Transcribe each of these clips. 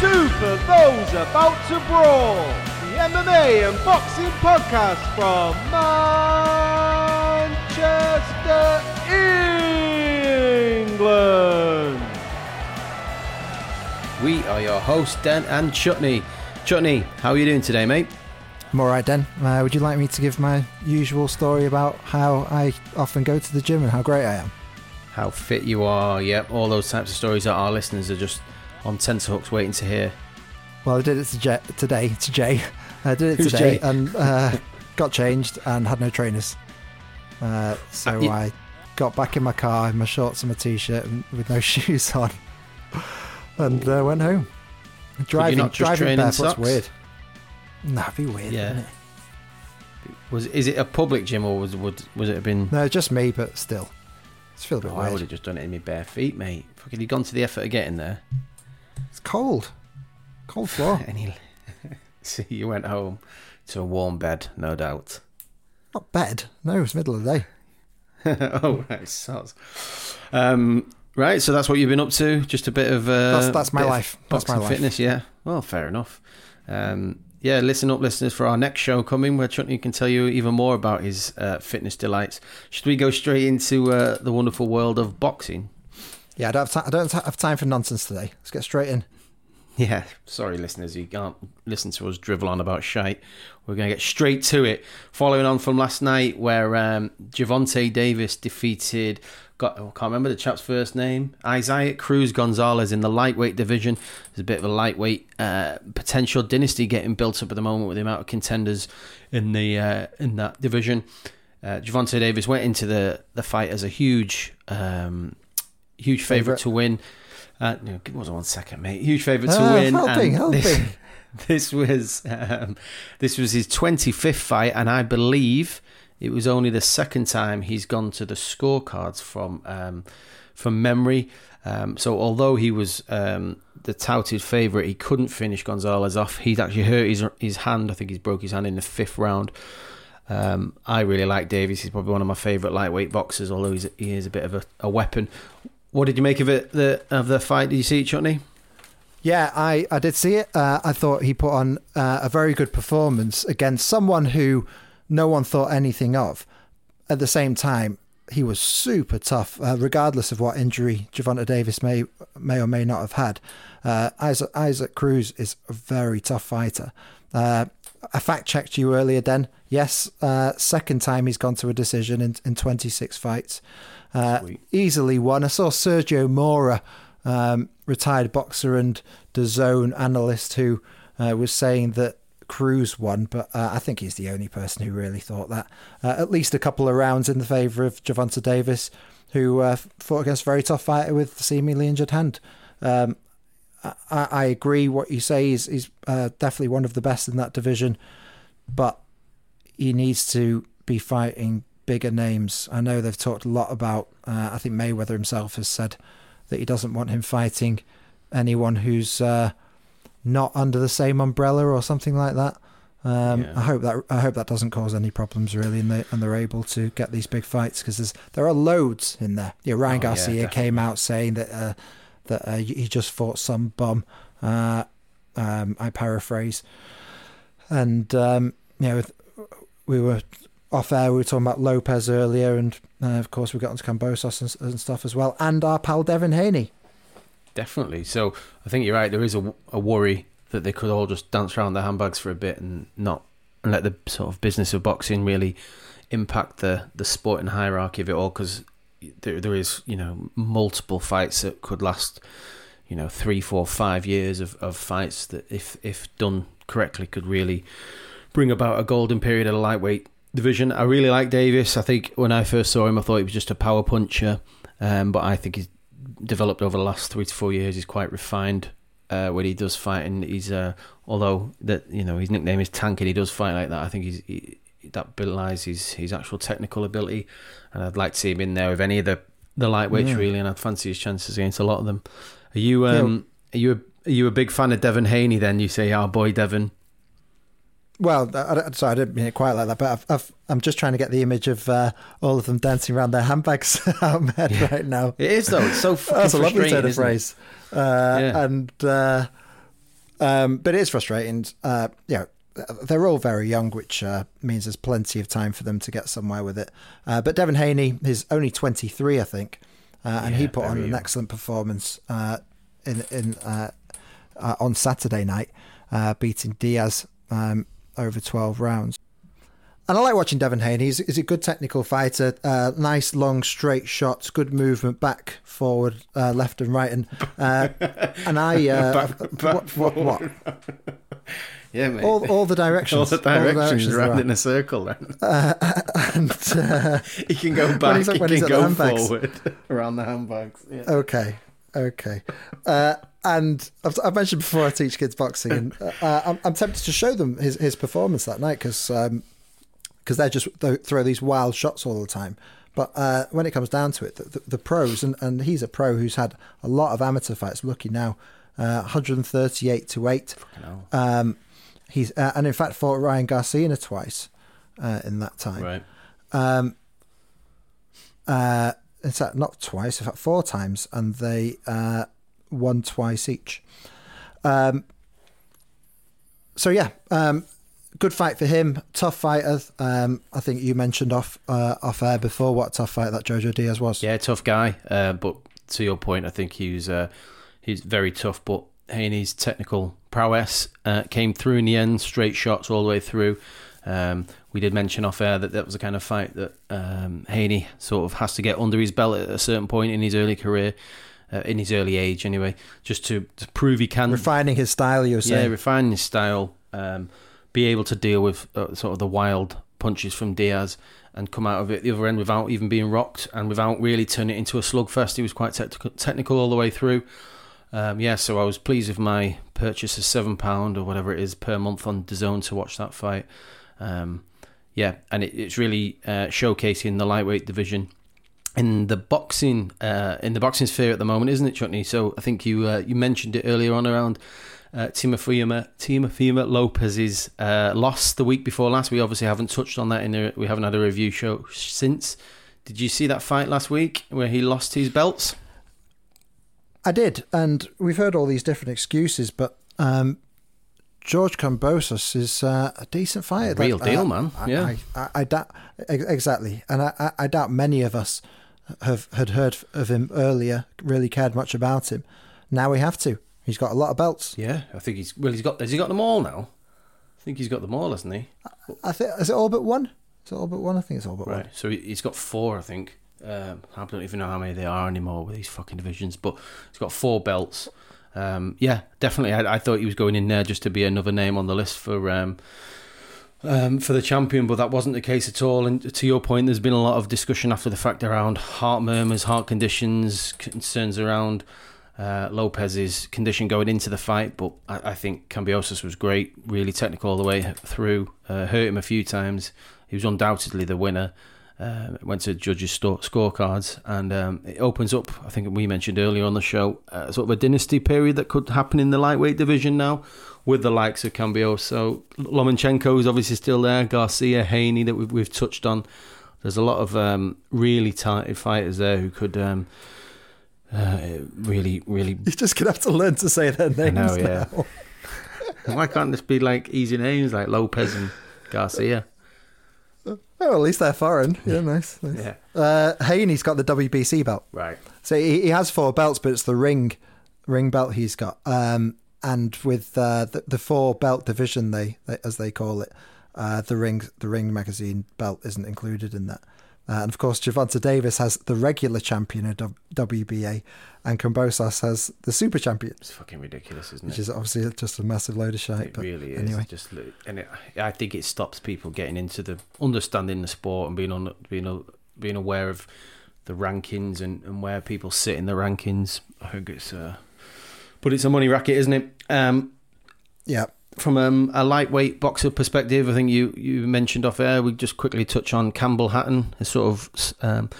Two for those about to brawl. The MMA and boxing podcast from Manchester, England. We are your hosts, Dan and Chutney. Chutney, how are you doing today, mate? I'm all right, Dan. Uh, would you like me to give my usual story about how I often go to the gym and how great I am? How fit you are, yep, all those types of stories that our listeners are just on tenterhooks waiting to hear. Well, I did it to Jay, today to Jay. I did it Who's today Jay? and uh, got changed and had no trainers. Uh, so Uh, you- I got back in my car in my shorts and my t-shirt and with no shoes on, and uh, went home. Driving, not just driving training barefoot's socks? weird. That'd be weird, Yeah. wouldn't it? Was is it a public gym or was would was it have been? No, just me, but still, it's feel a bit Oh, I would weird. have just done it in my bare feet, mate. Fucking, you gone to the effort of getting there, It's cold, cold floor. and he, so you went home to a warm bed, no doubt. Not bed. No, it's middle of the day. oh, right, soz. Um, right, so that's what you've been up to. Just a bit of uh, That's- that's my life. That's my life. Fitness, yeah. Well, fair enough. Um, yeah, listen up, listeners, for our next show coming, where Chutney can tell you even more about his uh, fitness delights. Should we go straight into uh, the wonderful world of boxing? Yeah, I don't have, don't have time for nonsense today. Let's get straight in. Yeah, sorry, listeners, you can't listen to us drivel on about shite. We're going to get straight to it. Following on from last night, where um, Gervonta Davis defeated, got, oh, I can't remember the chap's first name, Isaiah Cruz Gonzalez in the lightweight division. There's a bit of a lightweight uh, potential dynasty getting built up at the moment with the amount of contenders in the uh, in that division. Uh, Gervonta Davis went into the, the fight as a huge, um, huge favourite to win. Uh, no, give us one second, mate. Huge favourite to Ah, win. helping, and This, helping. this was um, this was his twenty fifth fight, and I believe it was only the second time he's gone to the scorecards from um, from memory. Um, so although he was um, the touted favourite, he couldn't finish Gonzalez off. He'd actually hurt his his hand. I think he's broke his hand in the fifth round. Um, I really like Davis. He's probably one of my favourite lightweight boxers, although he's, he is a bit of a, a weapon. What did you make of it? The of the fight? Did you see it, Chutney? Yeah, I, I did see it. Uh, I thought he put on uh, a very good performance against someone who no one thought anything of. At the same time, he was super tough, uh, regardless of what injury Gervonta Davis may may or may not have had. Uh, Isaac, Isaac Cruz is a very tough fighter. Uh, I fact checked you earlier, Den. Yes, uh, second time he's gone to a decision in, in 26 fights. Uh, easily won. I saw Sergio Mora, um, retired boxer and DAZN analyst, who uh, was saying that Cruz won, but uh, I think he's the only person who really thought that. Uh, at least a couple of rounds in the favour of Gervonta Davis, who uh, fought against a very tough fighter with seemingly injured hand. Um, I, I agree what you say. He's, he's uh, definitely one of the best in that division, but he needs to be fighting bigger names. I know they've talked a lot about. Uh, I think Mayweather himself has said that he doesn't want him fighting anyone who's uh, not under the same umbrella or something like that. Um, Yeah. I hope that I hope that doesn't cause any problems really, and they and they're able to get these big fights because there are loads in there. Yeah, Ryan Oh, yeah, Garcia came out saying that uh, that uh, he just fought some bum. Uh, um, I paraphrase, and um, you know we were off air. We were talking about Lopez earlier, and uh, of course we got onto Kambosos and, and stuff as well, and our pal Devin Haney. Definitely. So I think you're right. There is a, a worry that they could all just dance around their handbags for a bit and not and let the sort of business of boxing really impact the the sporting hierarchy of it all because there there is you know multiple fights that could last you know three, four, five years of, of fights that if if done correctly could really bring about a golden period the lightweight division. I really like Davis. I think when I first saw him, I thought he was just a power puncher, um, but I think he's developed over the last three to four years. He's quite refined uh, when he does fight, and he's uh, although that you know his nickname is Tank, and he does fight like that. I think he's he, that belies his his actual technical ability, and I'd like to see him in there with any of the the lightweights Yeah. really, and I'd fancy his chances against a lot of them. Are you um are you a, are you a big fan of Devin Haney? Then you say our boy Devin. Well, I, I, sorry, I didn't mean it quite like that, but I've, I've, I'm just trying to get the image of uh, all of them dancing around their handbags out of my head right now. It is though. It's so That's a lovely turn of phrase. Uh, Yeah. And uh, Um, but it is frustrating. Uh, you know, they're all very young, which uh, means there's plenty of time for them to get somewhere with it. Uh, but Devin Haney is only 23, I think, uh, and he put on very an excellent performance uh, in in uh, uh, on Saturday night, uh, beating Diaz um, over 12 rounds. And I like watching Devin Haney. He's, he's a good technical fighter. Uh, nice long straight shots, good movement back, forward, uh, left and right. And uh, and I uh, Back- back, what, what, what? Yeah, mate. All, all the directions. All the directions, there round are. in a circle. Then and uh, he can go back. he's- he when he's can at the go handbags. forward around the handbags. Yeah. okay, okay. Uh, and I've, I've mentioned before I teach kids boxing, and uh, I'm, I'm tempted to show them his, his performance that night because because they're just they throw these wild shots all the time. But uh, when it comes down to it, the, the, the pros and, and he's a pro who's had a lot of amateur fights. Lucky now, uh, 138 to eight. hell. Um, he's uh, and in fact fought Ryan Garcia twice uh, in that time. Right. Um, uh, in fact, not twice, in fact, four times, and they uh, won twice each. Um, so yeah, um, good fight for him. Tough fighter. Um, I think you mentioned off uh, off air before what tough fight that Jojo Diaz was. Yeah, tough guy. Uh, but to your point, I think he's uh, he's very tough. But Haney's technical prowess uh, came through in the end. Straight shots all the way through. Um, we did mention off air that that was the kind of fight that um, Haney sort of has to get under his belt at a certain point in his early career, uh, in his early age anyway, just to, to prove he can Refining his style, you were yeah, saying. refine his style, um, be able to deal with uh, sort of the wild punches from Diaz and come out of it the other end without even being rocked and without really turning it into a slugfest. He was quite technical, technical all the way through. Um, yeah, so I was pleased with my purchase of seven pound or whatever it is per month on DAZN to watch that fight. Um, yeah, and it, it's really uh, showcasing the lightweight division in the boxing uh, in the boxing sphere at the moment, isn't it, Chutney? So I think you uh, you mentioned it earlier on around uh, Teofimo Lopez's uh, loss the week before last. We obviously haven't touched on that in a, we haven't had a review show since. Did you see that fight last week where he lost his belts? I did, and we've heard all these different excuses, but um, George Kambosos is uh, a decent fighter. A real That- deal, uh, man. I, Yeah. I, I, doubt exactly, and I, I, I doubt many of us have had heard of him earlier, really cared much about him. Now we have to. He's got a lot of belts. Yeah, I think he's well. He's got has he got them all now? I think he's got them all, hasn't he? I think is it all but one? Is it all but one? I think it's all but Right. one. Right. So he- he's got four, I think. Um, I don't even know how many there are anymore with these fucking divisions, but he's got four belts. Um, yeah, definitely. I, I thought he was going in there just to be another name on the list for um, um, for the champion, but that wasn't the case at all. And to your point, there's been a lot of discussion after the fact around heart murmurs, heart conditions, concerns around uh, Lopez's condition going into the fight. But I, I think Kambosos was great, really technical all the way through. Uh, hurt him a few times. He was undoubtedly the winner. Uh, went to judges' sto- scorecards, and um, it opens up. I think we mentioned earlier on the show, uh, sort of a dynasty period that could happen in the lightweight division now, with the likes of Cambio. So Lomachenko is obviously still there. Garcia, Haney that we've, we've touched on. There's a lot of um, really talented fighters there who could um, uh, really, really. He's just gonna have to learn to say their names. know, yeah. now. Why can't this be like easy names like Lopez and Garcia? Oh, at least they're foreign. Yeah, nice. nice. Yeah, Uh, Haney's got the WBC belt. right. So he, he has four belts, but it's the ring ring belt he's got. Um, and with uh, the, the four belt division, they, they as they call it, uh, the ring the ring magazine belt isn't included in that. Uh, and of course, Gervonta Davis has the regular champion of W- WBA, and Kambosos has the super champion, It's fucking ridiculous, isn't it? which is obviously just a massive load of shite. It but really is. Anyway, Just and it, I think it stops people getting into the understanding the sport and being on being a, being aware of the rankings and, and where people sit in the rankings. I think it's uh, but it's a money racket, isn't it? Um, yeah. From um, a lightweight boxer perspective, I think you, you mentioned off air. We just quickly touch on Campbell Hatton has sort of um,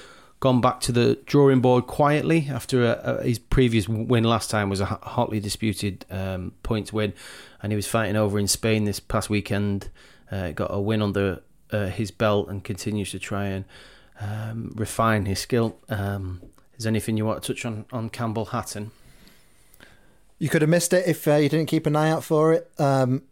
gone back to the drawing board quietly after a, a, his previous win last time was a hotly disputed um, points win, and he was fighting over in Spain this past weekend. Uh, got a win under uh, his belt and continues to try and um, refine his skill. Um, is anything you want to touch on on Campbell Hatton? You could have missed it if uh, you didn't keep an eye out for it. Um,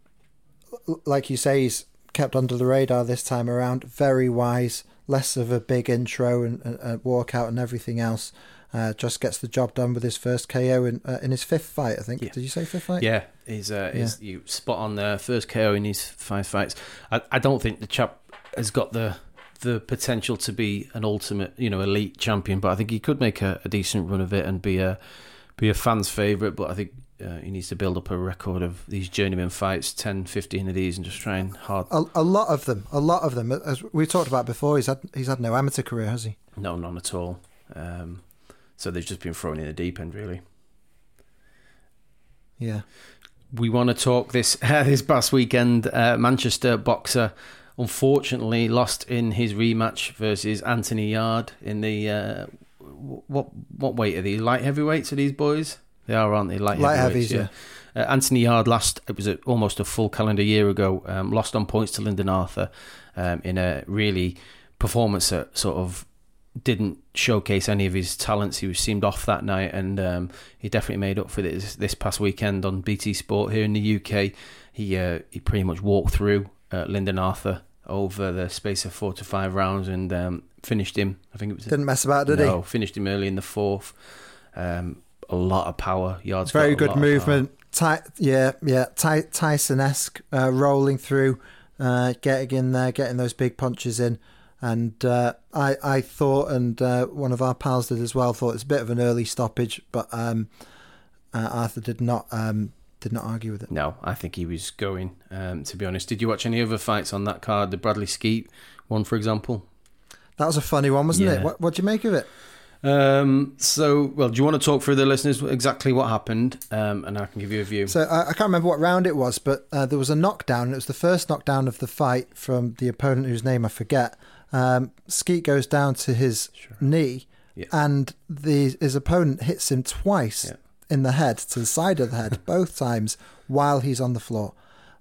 like you say, he's kept under the radar this time around. Very wise, less of a big intro and, and, and walkout and everything else. Uh, just gets the job done with his first KO in uh, in his fifth fight. I think. Yeah. Did you say fifth fight? Yeah, he's, uh, he's you spot on there. First KO in his five fights. I, I don't think the chap has got the the potential to be an ultimate, you know, elite champion, but I think he could make a, a decent run of it and be a be a fan's favourite. But I think uh, he needs to build up a record of these journeyman fights, 10, 15 of these, and just try and hard. A, a lot of them. A lot of them. As we talked about before, he's had he's had no amateur career, has he? No, none at all. Um, so they've just been thrown in the deep end, really. Yeah. we want to talk this this past weekend. Uh, Manchester boxer unfortunately lost in his rematch versus Anthony Yarde in the uh, what what weight are these light heavyweights? Are these boys? They are, aren't they? Light, Light heavyweights, heavies, Uh, Anthony Yarde last it was a, almost a full calendar year ago. Um, lost on points to Lyndon Arthur um, in a really performance that sort of didn't showcase any of his talents. He was seemed off that night, and um, he definitely made up for this this past weekend on BT Sport here in the UK. He uh, he pretty much walked through uh, Lyndon Arthur over the space of four to five rounds and um, finished him. I think it was Didn't mess about, did he? no, finished him early in the fourth. Um, a lot of power. Yards? Very good movement. Ty- yeah, yeah. Ty- Tyson esque, uh, rolling through, uh, getting in there, getting those big punches in. And uh, I, I thought, and uh, one of our pals did as well, thought it's a bit of an early stoppage, but um, uh, Arthur did not um, did not argue with it. No, I think he was going. Um, to be honest, did you watch any other fights on that card? The Bradley Skeete one, for example. That was a funny one, wasn't Yeah. it? What what do you make of it? Um, so, well, do you want to talk through the listeners exactly what happened? Um, and I can give you a view. So I, I can't remember what round it was, but uh, there was a knockdown. and It was the first knockdown of the fight from the opponent whose name I forget. Um, Skeete goes down to his knee, Yeah. and the his opponent hits him twice Yeah. in the head, to the side of the head, both times while he's on the floor.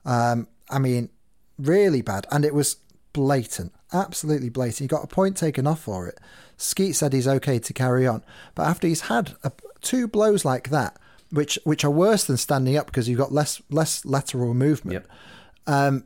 Um, I mean, really bad, and it was blatant, absolutely blatant. He got a point taken off for it. Skeete said he's okay to carry on, but after he's had a, two blows like that, which which are worse than standing up because you've got less less lateral movement, Yep. um,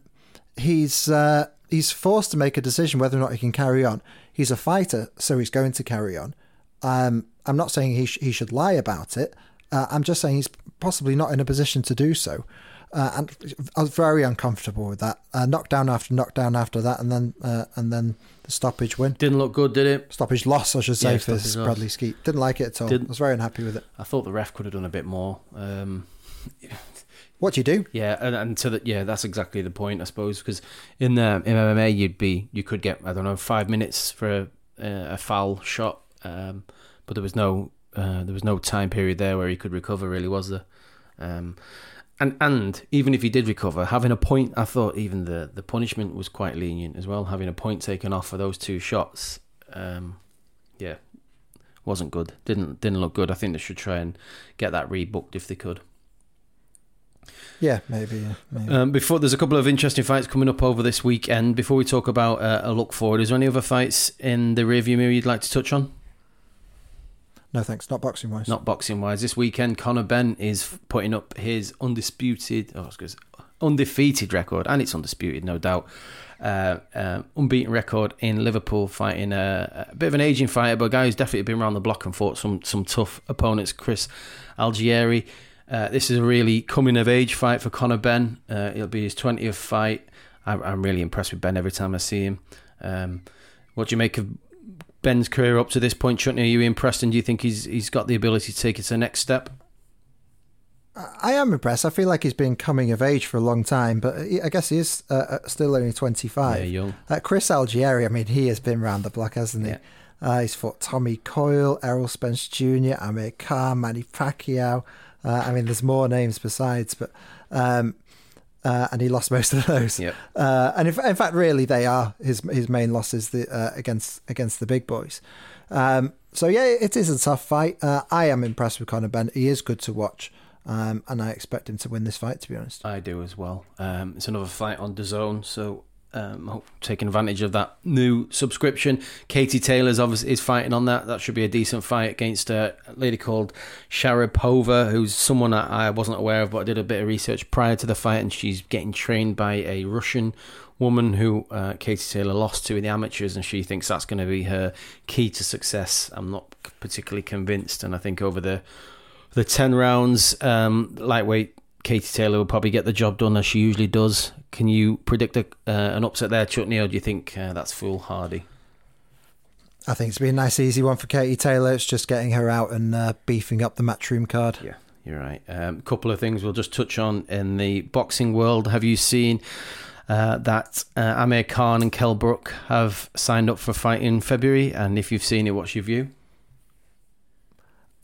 he's uh, he's forced to make a decision whether or not he can carry on. He's a fighter, so he's going to carry on. Um, I'm not saying he sh- he should lie about it. Uh, I'm just saying he's possibly not in a position to do so. Uh, and I was very uncomfortable with that. Uh, knockdown after knockdown after that, and then uh, and then the stoppage win, Didn't look good, did it? stoppage loss, I should say, Yeah, for stoppage loss. Bradley Skeete. Didn't like it at all. Didn't- I was very unhappy with it. I thought the ref could have done a bit more. Um, What do you do? yeah, and, and to the, yeah, that's exactly the point, I suppose. Because in the in MMA, you'd be you could get I don't know five minutes for a, a foul shot, um, but there was no uh, there was no time period there where he could recover. Really, was there? Um, and and even if he did recover, having a point, I thought even the the punishment was quite lenient as well. Having a point taken off for those two shots, um, yeah, wasn't good. Didn't didn't look good. I think they should try and get that rebooked if they could. Yeah, maybe. Yeah, maybe. Um, before there's a couple of interesting fights coming up over this weekend. Before we talk about uh, a look forward, is there any other fights in the rearview mirror you'd like to touch on? No thanks. Not boxing wise. Not boxing wise. This weekend, Conor Benn is putting up his undisputed, oh, say, undefeated record, and it's undisputed, no doubt. Uh, uh, unbeaten record in Liverpool, fighting a, a bit of an aging fighter, but a guy who's definitely been around the block and fought some some tough opponents. Chris Algieri. Uh, this is a really coming of age fight for Conor Benn. Uh, it'll be his twentieth fight. I, I'm really impressed with Benn every time I see him. Um, what do you make of Benn's career up to this point, Chutney? Are you impressed, and do you think he's he's got the ability to take it to the next step? I am impressed. I feel like he's been coming of age for a long time, but I guess he is uh, uh, still only 25. Yeah, young. Uh, Chris Algieri, I mean, he has been round the block, hasn't he? Yeah. Uh, he's fought Tommy Coyle, Errol Spence Jr., Amir Khan, Manny Pacquiao. Uh, I mean, there's more names besides, but um, uh, and he lost most of those. Yep. Uh, and in, in fact, really, they are his his main losses the, uh, against against the big boys. Um, so yeah, it is a tough fight. Uh, I am impressed with Conor Benn. He is good to watch, um, and I expect him to win this fight. To be honest. I do as well. Um, it's another fight on DAZN, so um, taking advantage of that new subscription. Katie Taylor's obviously is fighting on that. That should be a decent fight against a lady called Sharipova, who's someone I wasn't aware of, but I did a bit of research prior to the fight, and she's getting trained by a Russian woman who uh, Katie Taylor lost to in the amateurs, and she thinks that's going to be her key to success. I'm not particularly convinced, and I think over the the ten rounds, um, lightweight Katie Taylor will probably get the job done as she usually does. Can you predict a, uh, an upset there, Chutney, or do you think uh, that's foolhardy? I think it's been a nice, easy one for Katie Taylor. It's just getting her out and uh, beefing up the matchroom card. Yeah, you're right. A um, couple of things we'll just touch on in the boxing world. Have you seen uh, that uh, Amir Khan and Kell Brook have signed up for a fight in February? And if you've seen it, what's your view?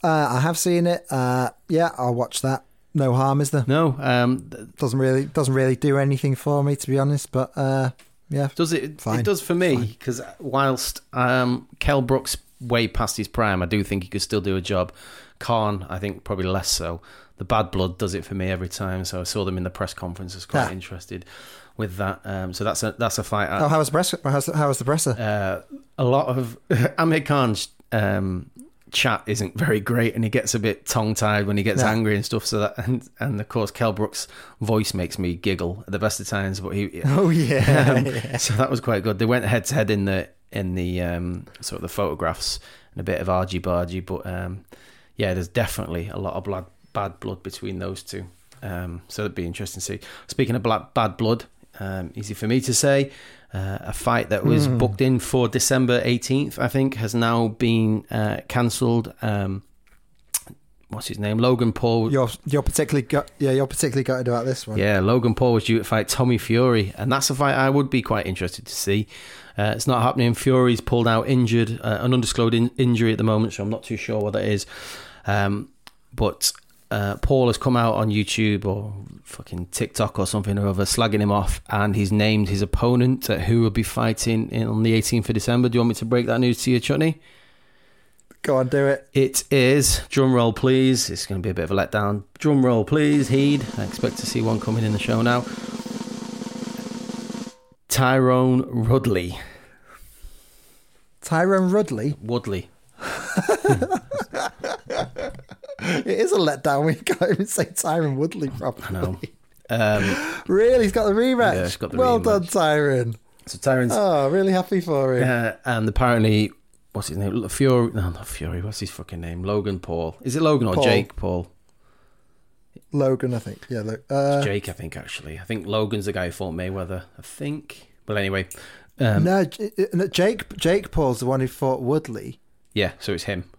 Uh, I have seen it. Uh, yeah, I'll watch that no harm, is there? No, um, doesn't really doesn't really do anything for me to be honest. But uh, yeah, does it? Fine. It does for me because whilst um, Kell Brooks way past his prime, I do think he could still do a job. Khan, I think probably less so. The bad blood does it for me every time. So I saw them in the press conference. I was quite yeah. interested with that. Um, so that's a that's a fight. Oh, how was the press? How's, how was the presser? Uh, a lot of Amir Khan's um, chat isn't very great and he gets a bit tongue tied when he gets angry and stuff so that and and of course Kell Brook's voice makes me giggle at the best of times but he oh yeah, um, yeah. so that was quite good. They went head to head in the in the um, sort of the photographs and a bit of argy bargy but um, yeah there's definitely a lot of blood bad blood between those two. Um, so it'd be interesting to see. Speaking of black, bad blood um, easy for me to say uh, a fight that was mm. booked in for December 18th, I think, has now been uh, cancelled. Um, what's his name? Logan Paul. You're you're particularly got yeah you're particularly gutted about this one. Yeah, Logan Paul was due to fight Tommy Fury, and that's a fight I would be quite interested to see. Uh, it's not happening. Fury's pulled out injured, uh, an undisclosed in- injury at the moment, so I'm not too sure what that is. Um, but uh, Paul has come out on YouTube or fucking TikTok or something or other, slagging him off, and he's named his opponent uh, who will be fighting in, on the 18th of December. Do you want me to break that news to you, Chutney? Go on, do it. It is drum roll, please. It's going to be a bit of a letdown. Drum roll, please. Heed. I expect to see one coming in the show now. Tyron Rudley. Tyron Rudley. Woodley. it is a letdown when you can't even say Tyron Woodley properly. I know. Um, really, he's got the rematch. Yeah, he's got the well rematch. done, Tyron. So Tyron's. Oh, really happy for him. Uh, and apparently, what's his name? Fury. No, not Fury. What's his fucking name? Logan Paul. Is it Logan or Paul. Jake Paul? Logan, I think. Yeah, uh, Jake. I think actually. I think Logan's the guy who fought Mayweather. I think. But anyway. Um, no, Jake. Jake Paul's the one who fought Woodley. Yeah, so it's him.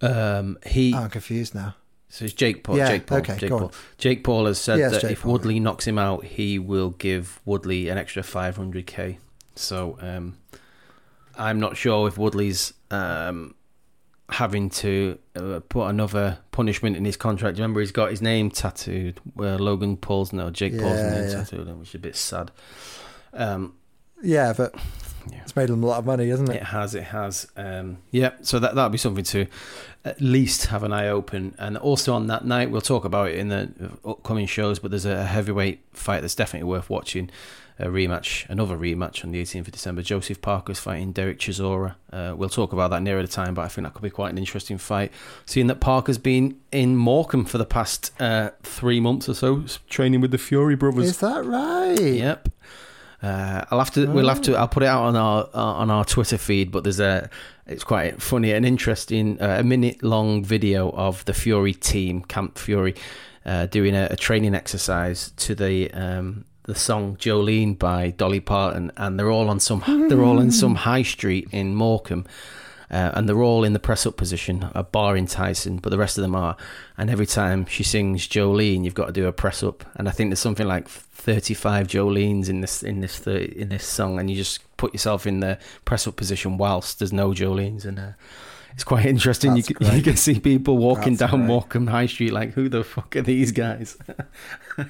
Um, he. Oh, I'm confused now. So it's Jake Paul. Yeah, Jake Paul. okay, Jake Paul. on. Jake Paul has said Yeah, that Jake if Paul. Woodley knocks him out, he will give Woodley an extra 500k. So um, I'm not sure if Woodley's um, having to uh, put another punishment in his contract. Remember, he's got his name tattooed. Where Logan Paul's no Jake Paul's name tattooed, which is a bit sad. Um, Yeah, but Yeah. it's made him a lot of money, isn't it? It has, it has. Um, yeah, so that that'll be something to at least have an eye open. And also on that night, we'll talk about it in the upcoming shows. But there's a heavyweight fight that's definitely worth watching. A rematch, another rematch on the 18th of December. Joseph Parker's fighting Derek Chisora. Uh, we'll talk about that nearer the time, but I think that could be quite an interesting fight. Seeing that Parker's been in Morecambe for the past uh, three months or so, training with the Fury brothers. Is that right? Yep. Uh, I'll have to. We'll have to. I'll put it out on our uh, on our Twitter feed. But there's a. It's quite funny and interesting. Uh, a minute long video of the Fury team, Camp Fury, uh, doing a, a training exercise to the um, the song Jolene by Dolly Parton, and they're all on some. They're all in some high street in Morecambe. Uh, and they're all in the press up position, a bar in Tyson, but the rest of them are. And every time she sings Jolene, you've got to do a press up. And I think there's something like 35 Jolenes in this in this 30, in this song, and you just put yourself in the press up position whilst there's no Jolenes, and uh, it's quite interesting. You can, you can see people walking That's down great. Morecambe High Street like, who the fuck are these guys?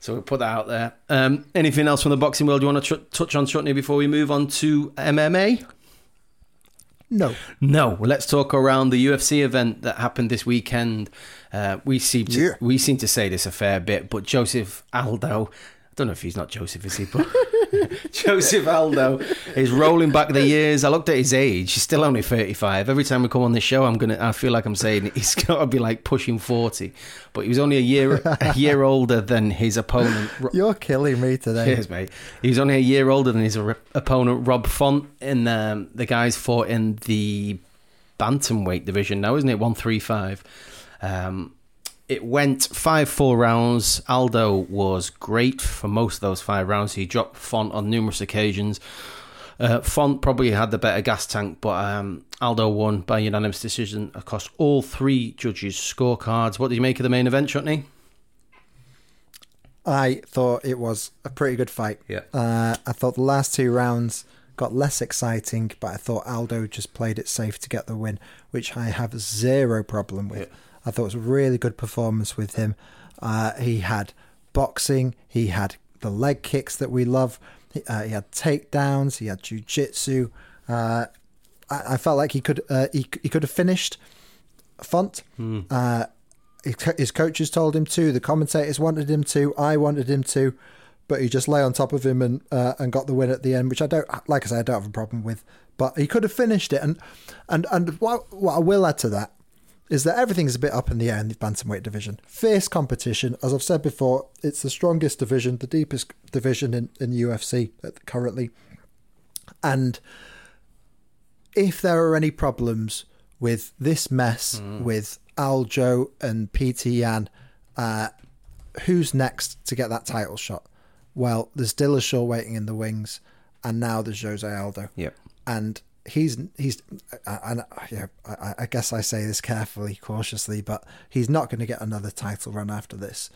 So we'll put that out there. Um, anything else from the boxing world you want to tr- touch on, Chutney, before we move on to MMA? No. No, well, let's talk around the UFC event that happened this weekend. Uh, we seem to Yeah. we seem to say this a fair bit, but Joseph Aldo don't know if he's not Joseph, is he? But Joseph Aldo is rolling back the years. I looked at his age; he's still only thirty-five. Every time we come on this show, I'm gonna. I feel like I'm saying he's got to be like pushing forty, but he was only a year a year older than his opponent. You're killing me today. Cheers, mate. He was only a year older than his opponent, Rob Font, and um, the guys fought in the bantamweight division now, isn't it? One three five. Um, it went five four rounds. Aldo was great for most of those five rounds. He dropped Font on numerous occasions. Uh, Font probably had the better gas tank, but um, Aldo won by unanimous decision across all three judges' scorecards. What did you make of the main event, Chutney? I thought it was a pretty good fight. Yeah. Uh, I thought the last two rounds got less exciting, but I thought Aldo just played it safe to get the win, which I have zero problem with. Yeah. I thought it was a really good performance with him. Uh, he had boxing, he had the leg kicks that we love, he, uh, he had takedowns, he had jujitsu. Uh, I, I felt like he could uh, he, he could have finished Font. Uh, his his coaches told him to. The commentators wanted him to. I wanted him to, but he just lay on top of him and uh, and got the win at the end, which I don't like. I said, I don't have a problem with. But he could have finished it, and and and what what I will add to that is that everything's a bit up in the air in the bantamweight division. Fierce competition, as I've said before. It's the strongest division, the deepest division in in UFC currently, and if there are any problems with this mess with Aljo and Petr Yan, uh, who's next to get that title shot? Well, there's Dillashaw waiting in the wings, and now there's Jose Aldo. Yep. And he's he's and yeah, I, I guess I say this carefully, cautiously, but he's not going to get another title run after this.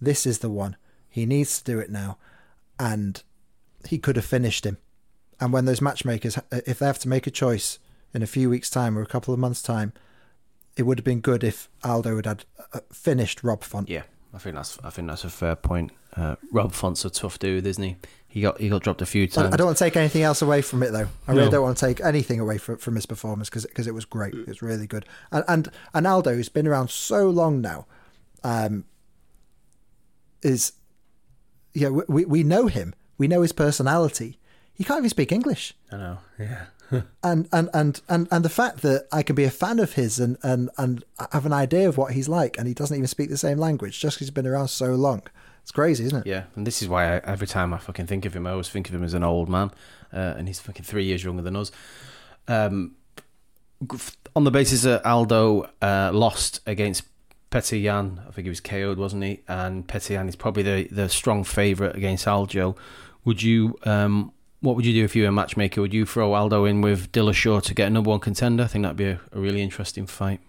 This is the one. He needs to do it now, and he could have finished him. And when those matchmakers, if they have to make a choice in a few weeks' time or a couple of months' time, it would have been good if Aldo had, had uh, finished Rob Font. Yeah, I think that's I think that's a fair point. Uh, Rob Font's a tough dude, isn't he? He got he got dropped a few times. I don't want to take anything else away from it, though. I really No. don't want to take anything away from, from his performance because it was great. It was really good. And and, and Aldo, who's been around so long now, um, is yeah, we- we we know him. We know his personality. He can't even speak English. I know. Yeah. and and and and and the fact that I can be a fan of his and and and have an idea of what he's like, and he doesn't even speak the same language just because he's been around so long. It's crazy, isn't it? Yeah, and this is why I, every time I fucking think of him, I always think of him as an old man, uh, and he's fucking three years younger than us. Um, on the basis that Aldo uh, lost against Petr Yan, I think he was KO'd, wasn't he? And Petr Yan is probably the, the strong favourite against Aljo. Would you, um, what would you do if you were a matchmaker? Would you throw Aldo in with Dillashaw to get a number one contender? I think that'd be a, a really interesting fight.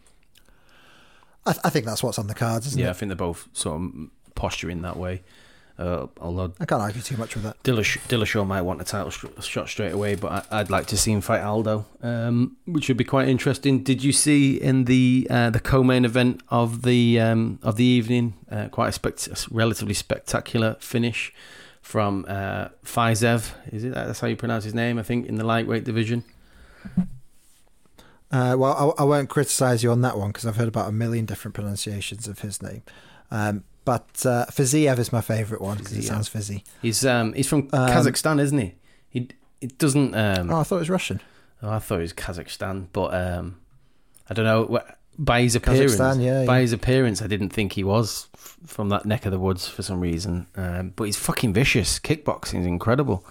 I, th- I think that's what's on the cards, isn't Yeah, I think they're both sort of posturing that way. Uh, although I can't argue too much with that. Dillashaw, Dillashaw might want a title sh- shot straight away, but I, I'd like to see him fight Aldo, um, which would be quite interesting. Did you see in the uh, the co-main event of the um, of the evening uh, quite a, spect- a relatively spectacular finish from uh, Fiziev? Is it that's how you pronounce his name? I think in the lightweight division. Uh, well, I, I won't criticise you on that one because I've heard about a million different pronunciations of his name. Um, but uh, Fiziev is my favourite one because he Fiziev. sounds fizzy. He's um, he's from Um, Kazakhstan, isn't he? He it doesn't. Um, Oh, I thought it was Russian. Oh, I thought it was Kazakhstan, but um, I don't know. By his appearance, yeah, by yeah. his appearance, I didn't think he was f- from that neck of the woods for some reason. Um, but he's fucking vicious. Kickboxing is incredible.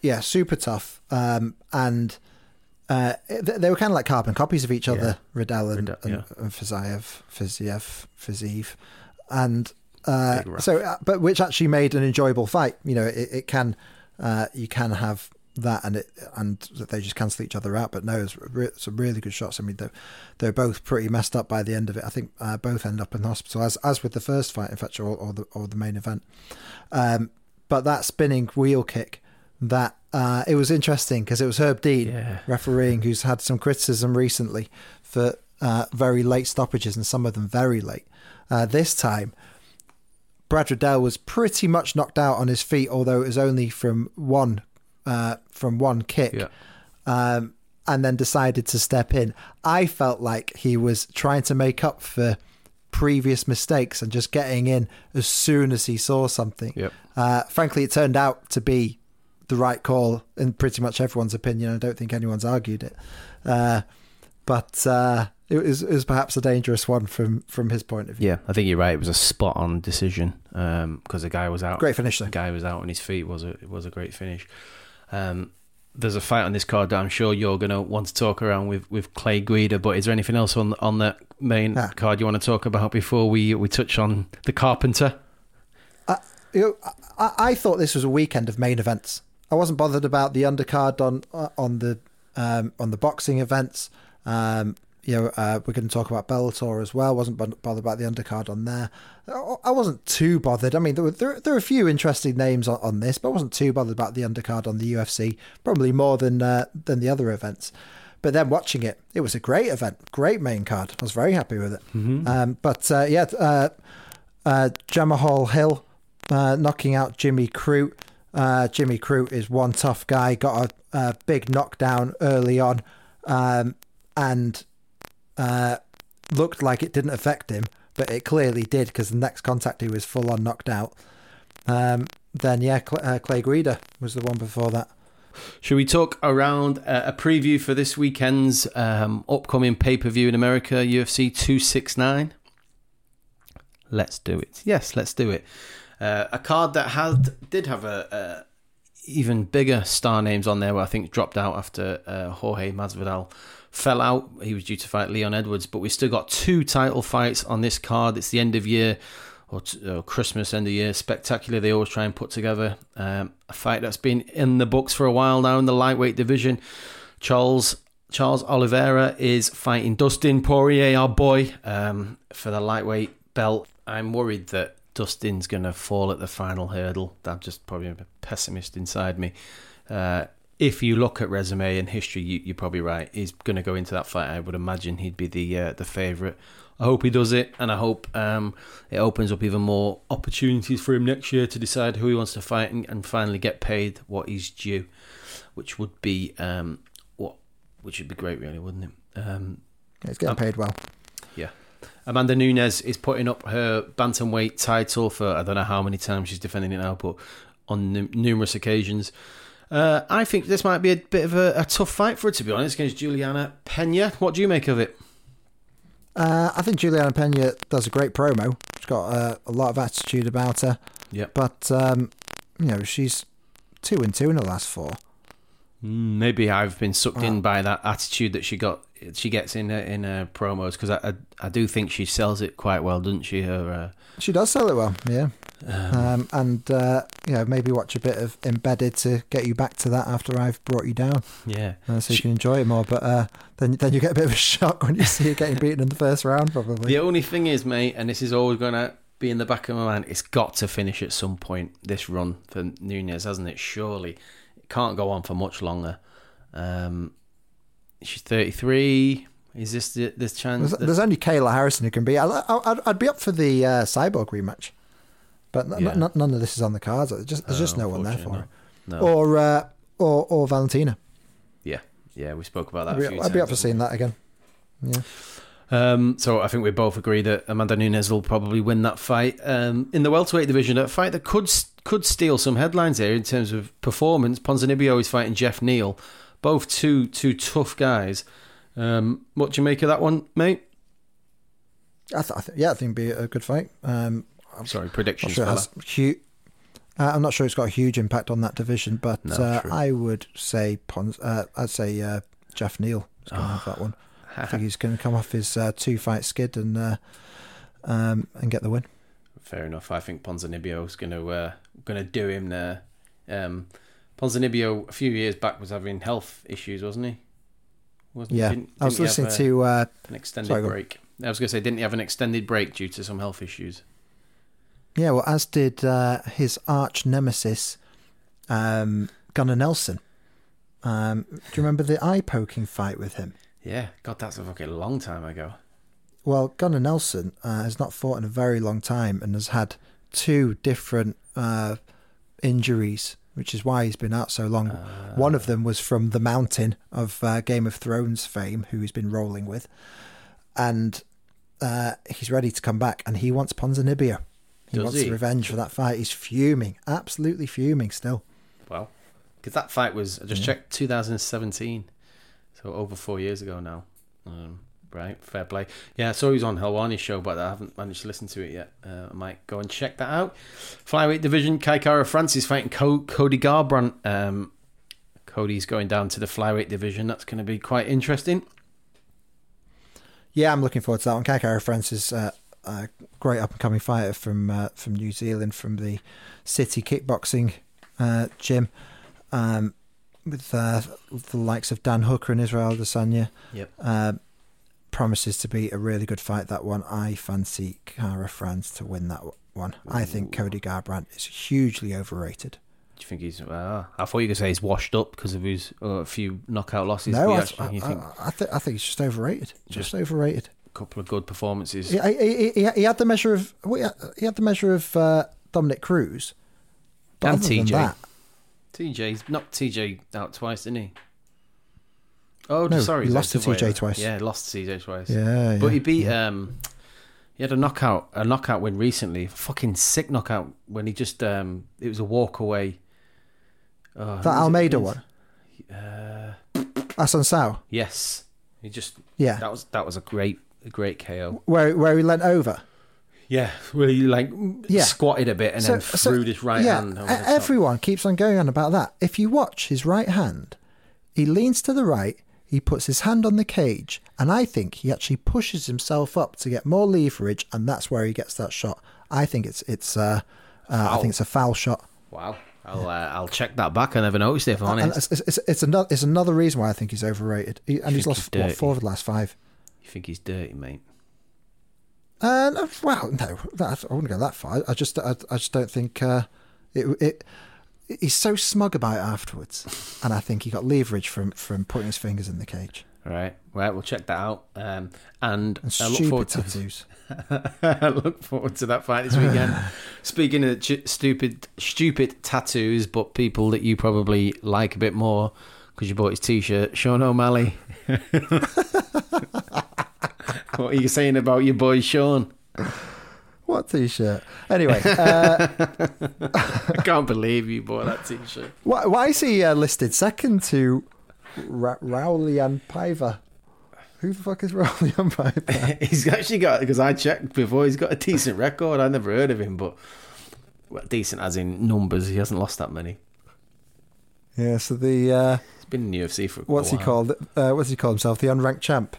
Yeah, super tough. Um, and uh, they, they were kind of like carbon copies of each other, Riddell and, Riddell, and, yeah. and Fiziev, Fiziev, Fiziev. And uh, so, uh, but which actually made an enjoyable fight. You know, it, it can, uh, you can have that and it and they just cancel each other out. But no, it's re- some really good shots. I mean, they're, they're both pretty messed up by the end of it. I think uh, both end up in hospital, as as with the first fight, in fact, or, or the or the main event. Um, but that spinning wheel kick, that uh, it was interesting because it was Herb Dean Yeah. refereeing who's had some criticism recently for uh, very late stoppages and some of them very late. Uh, this time, Brad Riddell was pretty much knocked out on his feet, although it was only from one uh, from one kick. Yeah. Um, and then decided to step in. I felt like he was trying to make up for previous mistakes and just getting in as soon as he saw something. Yep. Uh, frankly, it turned out to be the right call in pretty much everyone's opinion. I don't think anyone's argued it. Uh, but uh, it, was, it was perhaps a dangerous one from, from his point of view. Yeah, I think you're right. It was a spot on decision because the guy was out. Great finish, though. The guy was out on his feet. was a it was a great finish. Um, there's a fight on this card that I'm sure you're going to want to talk around with, with Clay Guida. But is there anything else on on that main Ah. card you want to talk about before we we touch on the Carpenter? I, you know, I, I thought this was a weekend of main events. I wasn't bothered about the undercard on uh, on the um, on the boxing events. Um, you know, uh, we're going to talk about Bellator as well. wasn't bothered about the undercard on there. I- wasn't too bothered. I mean, there were there, there were a few interesting names on, on this, but I wasn't too bothered about the undercard on the UFC. Probably more than uh, than the other events. But then watching it, it was a great event, great main card. I was very happy with it. Um, but uh, yeah, uh, uh, Jamahal Hill uh, knocking out Jimmy Crute. Uh, Jimmy Crute is one tough guy, got a, a big knockdown early on, um, and uh, looked like it didn't affect him, but it clearly did because the next contact he was full on knocked out. Um, then yeah, Cl- uh, Clay Guida was the one before that. Should we talk around uh, a preview for this weekend's um, upcoming pay per view in America, UFC 269? Let's do it. Yes, let's do it. Uh, a card that had did have a, a even bigger star names on there, where I think dropped out after uh, Jorge Masvidal fell out. He was due to fight Leon Edwards, but we still got two title fights on this card. It's the end of year or, t- or Christmas end of year spectacular. They always try and put together um, a fight that's been in the books for a while now in the lightweight division. Charles Charles Oliveira is fighting Dustin Poirier, our boy, um, for the lightweight belt. I'm worried that Dustin's going to fall at the final hurdle. I'm just probably a pessimist inside me. Uh, if you look at resume and history, you, you're probably right. He's going to go into that fight. I would imagine he'd be the uh, the favourite. I hope he does it, and I hope um, it opens up even more opportunities for him next year to decide who he wants to fight and, and finally get paid what he's due, which would be um, what which would be great, really, wouldn't it? Um, He's getting Um, paid well. yeah. Amanda Nunes is putting up her bantamweight title for I don't know how many times she's defending it now, but on num- numerous occasions. Uh, I think this might be a bit of a, a tough fight for her, to be honest, against Juliana Pena. What do you make of it? Uh, I think Juliana Pena does a great promo. She's got uh, a lot of attitude about her, Yep. but um, you know she's two and two in the last four. Mm, Maybe I've been sucked in by that attitude that she got. She gets in her, in her promos because I, I I do think she sells it quite well, doesn't she? Her She does sell it well, yeah. Um, Um, and uh, you know maybe watch a bit of Embedded to get you back to that after I've brought you down, yeah. uh, so you She- can enjoy it more. But uh, then then you get a bit of a shock when you see her getting beaten in the first round, probably. The only thing is, mate, and this is always going to be in the back of my mind, it's got to finish at some point, this run for Nunes, hasn't it? Surely. It can't go on for much longer. Um, she's 33. Is this the, this chance? There's, that- there's only Kayla Harrison who can be. I, I'd be up for the uh, Cyborg rematch, but Yeah. n- none of this is on the cards. There's just, there's just Oh, no one there for unfortunately, No. Or uh, or or Valentina. yeah, yeah, we spoke about that I'd a be, I'd be up for seeing that again. Yeah. Um, so I think we both agree that Amanda Nunes will probably win that fight. Um, in the welterweight division, a fight that could could steal some headlines here in terms of performance. Ponzinibbio is fighting Jeff Neal, both two two tough guys. Um, what do you make of that one, mate? I th- I th- yeah, I think it'd be a good fight. Um, I'm sorry, predictions. sure it fella. has hu- uh, I'm not sure it's got a huge impact on that division, but No, uh. I would say Pons. Uh, I'd say uh, Jeff Neal is going to have that one. I think he's going to come off his uh, two fight skid and uh, um, and get the win. Fair enough. I think Ponzinibbio is going to uh, going to do him there. Um, Ponzinibbio a few years back was having health issues, wasn't he? Wasn't Yeah, Didn't, I was didn't he have listening a- to. Uh, an extended Sorry, break. I was going to say, didn't he have an extended break due to some health issues? Yeah, well, as did uh, his arch nemesis, um, Gunnar Nelson. Um, do you remember the eye poking fight with him? Yeah, God, that's a fucking long time ago. Well, Gunnar Nelson uh, has not fought in a very long time and has had two different uh, injuries, which is why he's been out so long. One of them was from the Mountain of uh, Game of Thrones fame, who he's been rolling with, and uh, he's ready to come back, and he wants Ponzinibbio. He Does wants he? revenge for that fight. He's fuming, absolutely fuming still. Well, because that fight was I just checked 2017, so over four years ago now. Um, right, fair play. Yeah, I saw he was on Helwani's show, but I haven't managed to listen to it yet. Uh, I might go and check that out. Flyweight division: Kai Kara Francis fighting Co- Cody Garbrandt. Um, Cody's going down to the flyweight division. That's going to be quite interesting. Yeah, I'm looking forward to that one. Kaikara Francis, uh, a great up and coming fighter from uh, from New Zealand, from the City Kickboxing uh, gym, um, with, uh, the likes of Dan Hooker and Israel Adesanya. Yep. Uh, promises to be a really good fight. That one, I fancy Kara-France to win that one. I think Cody Garbrandt is hugely overrated. Do you think he's? Uh, I thought you could say he's washed up because of his uh, a few knockout losses. no, I, actually, I, think I, I, th- I think he's just overrated. Just, overrated. A couple of good performances. He, he, he, he had the measure of he had- the measure of uh, Dominick Cruz. But And other than TJ. that, TJ's knocked TJ out twice, didn't he? Oh, No, sorry, he lost to the way TJ twice. Yeah, lost to TJ twice. yeah, but yeah, he beat. yeah. um He had a knockout, a knockout win recently. Fucking sick knockout when he just. um It was a walk away. Oh, that was it Almeida one, Uh, Assunção. yes, he just. Yeah, That was that was a great a great KO. where where he leant over. Yeah, where he like Yeah. squatted a bit and So- then so- threw his right yeah, hand. Everyone keeps on going on about that. If you watch his right hand, he leans to the right, he puts his hand on the cage, and I think he actually pushes himself up to get more leverage, and that's where he gets that shot. I think it's it's uh, uh I think it's a foul shot. Wow, I'll uh, I'll check that back. I never noticed it. If I'm honest, it's, it's, it's another it's another reason why I think he's overrated. He, and he's lost he's what, four of the last five. Think he's dirty, mate? Uh, no, well, no, that, I wouldn't go that far. I just, I, I just don't think uh, it, it. He's so smug about it afterwards, and I think he got leverage from from putting his fingers in the cage All right, well, We'll check that out. Um, and and I look stupid forward to tattoos. I look forward to that fight this weekend. Speaking of ch- stupid, stupid tattoos, but people that you probably like a bit more because you bought his T-shirt, Sean O'Malley. What are you saying about your boy Sean? What t-shirt? Anyway, uh, I can't believe you bought that T-shirt. why, why is he uh, listed second to Ra- Raulian Paiva? Who the fuck is Raulian Paiva? he's actually got because I checked before. He's got a decent record. I never heard of him, but well, decent as in numbers. He hasn't lost that many. yeah, so the uh, He's been in the UFC for a what's he called? Uh, what's he called himself? The unranked champ.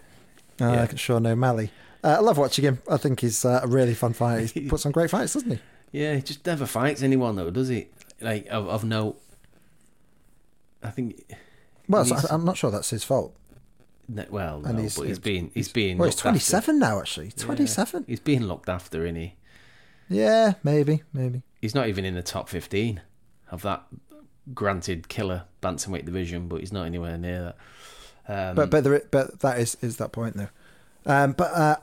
Uh, Yeah. Sean O'Malley. Uh, I love watching him. I think he's uh, a really fun fighter. He puts on great fights, doesn't he? Yeah, he just never fights anyone though, does he? Like of, of note. I think. Well, so I'm not sure that's his fault. no, Well, And no, he's- but he's being he's being. Well, he's looked after. 27 now, actually. 27? He's being looked after, isn't he? Yeah, maybe, maybe. He's not even in the top fifteen of that granted killer bantamweight division, but he's not anywhere near that. Um, But but there, but that is is that point though. Um, but uh,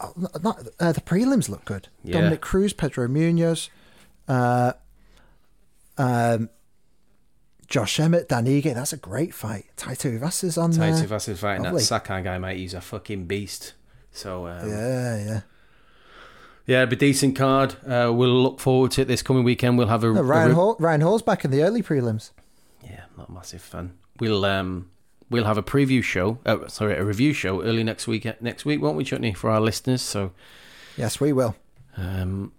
not, uh, the prelims look good. Yeah. Dominick Cruz, Pedro Munhoz, uh, um, Josh Emmett, Dan Ige. That's a great fight. Tai Tuivasa on there. Taito fighting that lovely. Sakai guy, mate. He's a fucking beast. So um, Yeah, yeah. yeah, it'll be a decent card. Uh, we'll look forward to it this coming weekend. We'll have a, No, a Ryan re- Hall, Ryan Hall's back in the early prelims. Yeah, not a massive fan. We'll um we'll have a preview show. Uh, sorry, a review show early next week. Next week, won't we, Chutney, for our listeners? So Yes, we will. um,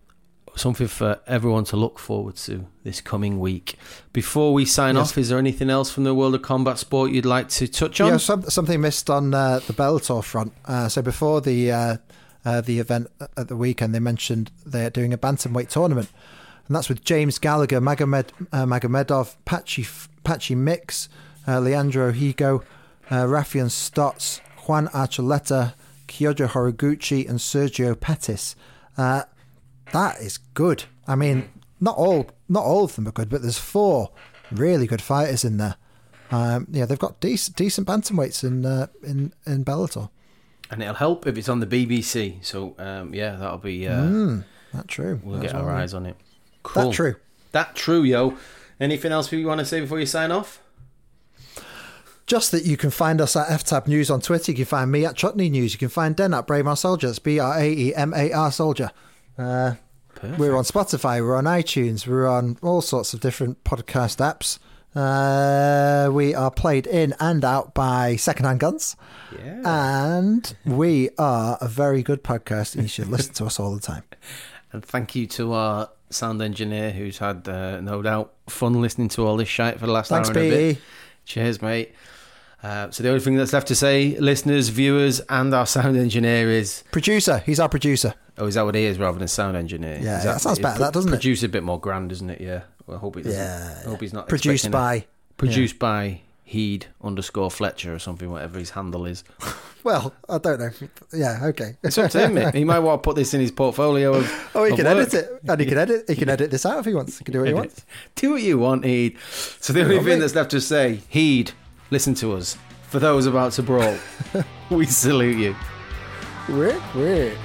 something for everyone to look forward to this coming week. Before we sign Yes. off, is there anything else from the world of combat sport you'd like to touch on? Yeah, some, something missed on uh, the Bellator front. Uh, so before the uh, uh, the event at the weekend, they mentioned they're doing a bantamweight tournament, and that's with James Gallagher, Magomed uh, Magomedov, Patchy Pachi Mix, Leandro Higo, uh, Raufeon Stots, Juan Archuleta, Kyoji Horiguchi, and Sergio Pettis. Uh, that is good. I mean, not all not all of them are good, but there's four really good fighters in there. Um, yeah, they've got decent decent bantamweights in uh, in in Bellator. And it'll help if it's on the BBC. So um, yeah, that'll be. Uh, Mm, that's true. We'll That's get our right. eyes on it. Cool. That true. That true, yo. Anything else you want to say before you sign off? Just that you can find us at FTAB News on Twitter. You can find me at Chutney News. You can find Den at Braemar Soldier. It's B R A E M A R Soldier. Uh, we're on Spotify. We're on iTunes. We're on all sorts of different podcast apps. Uh, we are played in and out by Secondhand Guns. Yeah. And we are a very good podcast, and you should listen to us all the time. And thank you to our sound engineer who's had, uh, no doubt, fun listening to all this shite for the last Thanks, hour and a bit. Cheers, mate. Uh, so the only thing that's left to say, listeners, viewers, and our sound engineer is, Producer. He's our producer. oh, is that what he is rather than sound engineer? Yeah, Is that sounds better, that, doesn't it? Produce a bit more grand, doesn't it? Yeah. Well, I hope he doesn't. Yeah, I hope he's not Produced by. it. Produced by Heed underscore Fletcher or something, whatever his handle is. Well, I don't know. Yeah, okay. It's up to him. He might want to put this in his portfolio. Of, Oh, he can work. edit it, and he can edit. He can edit this out if he wants. He can do what he wants. Do what you want, Heed. So the only thing that's left to say, Heed, listen to us. For those about to brawl, we salute you. Weird, weird.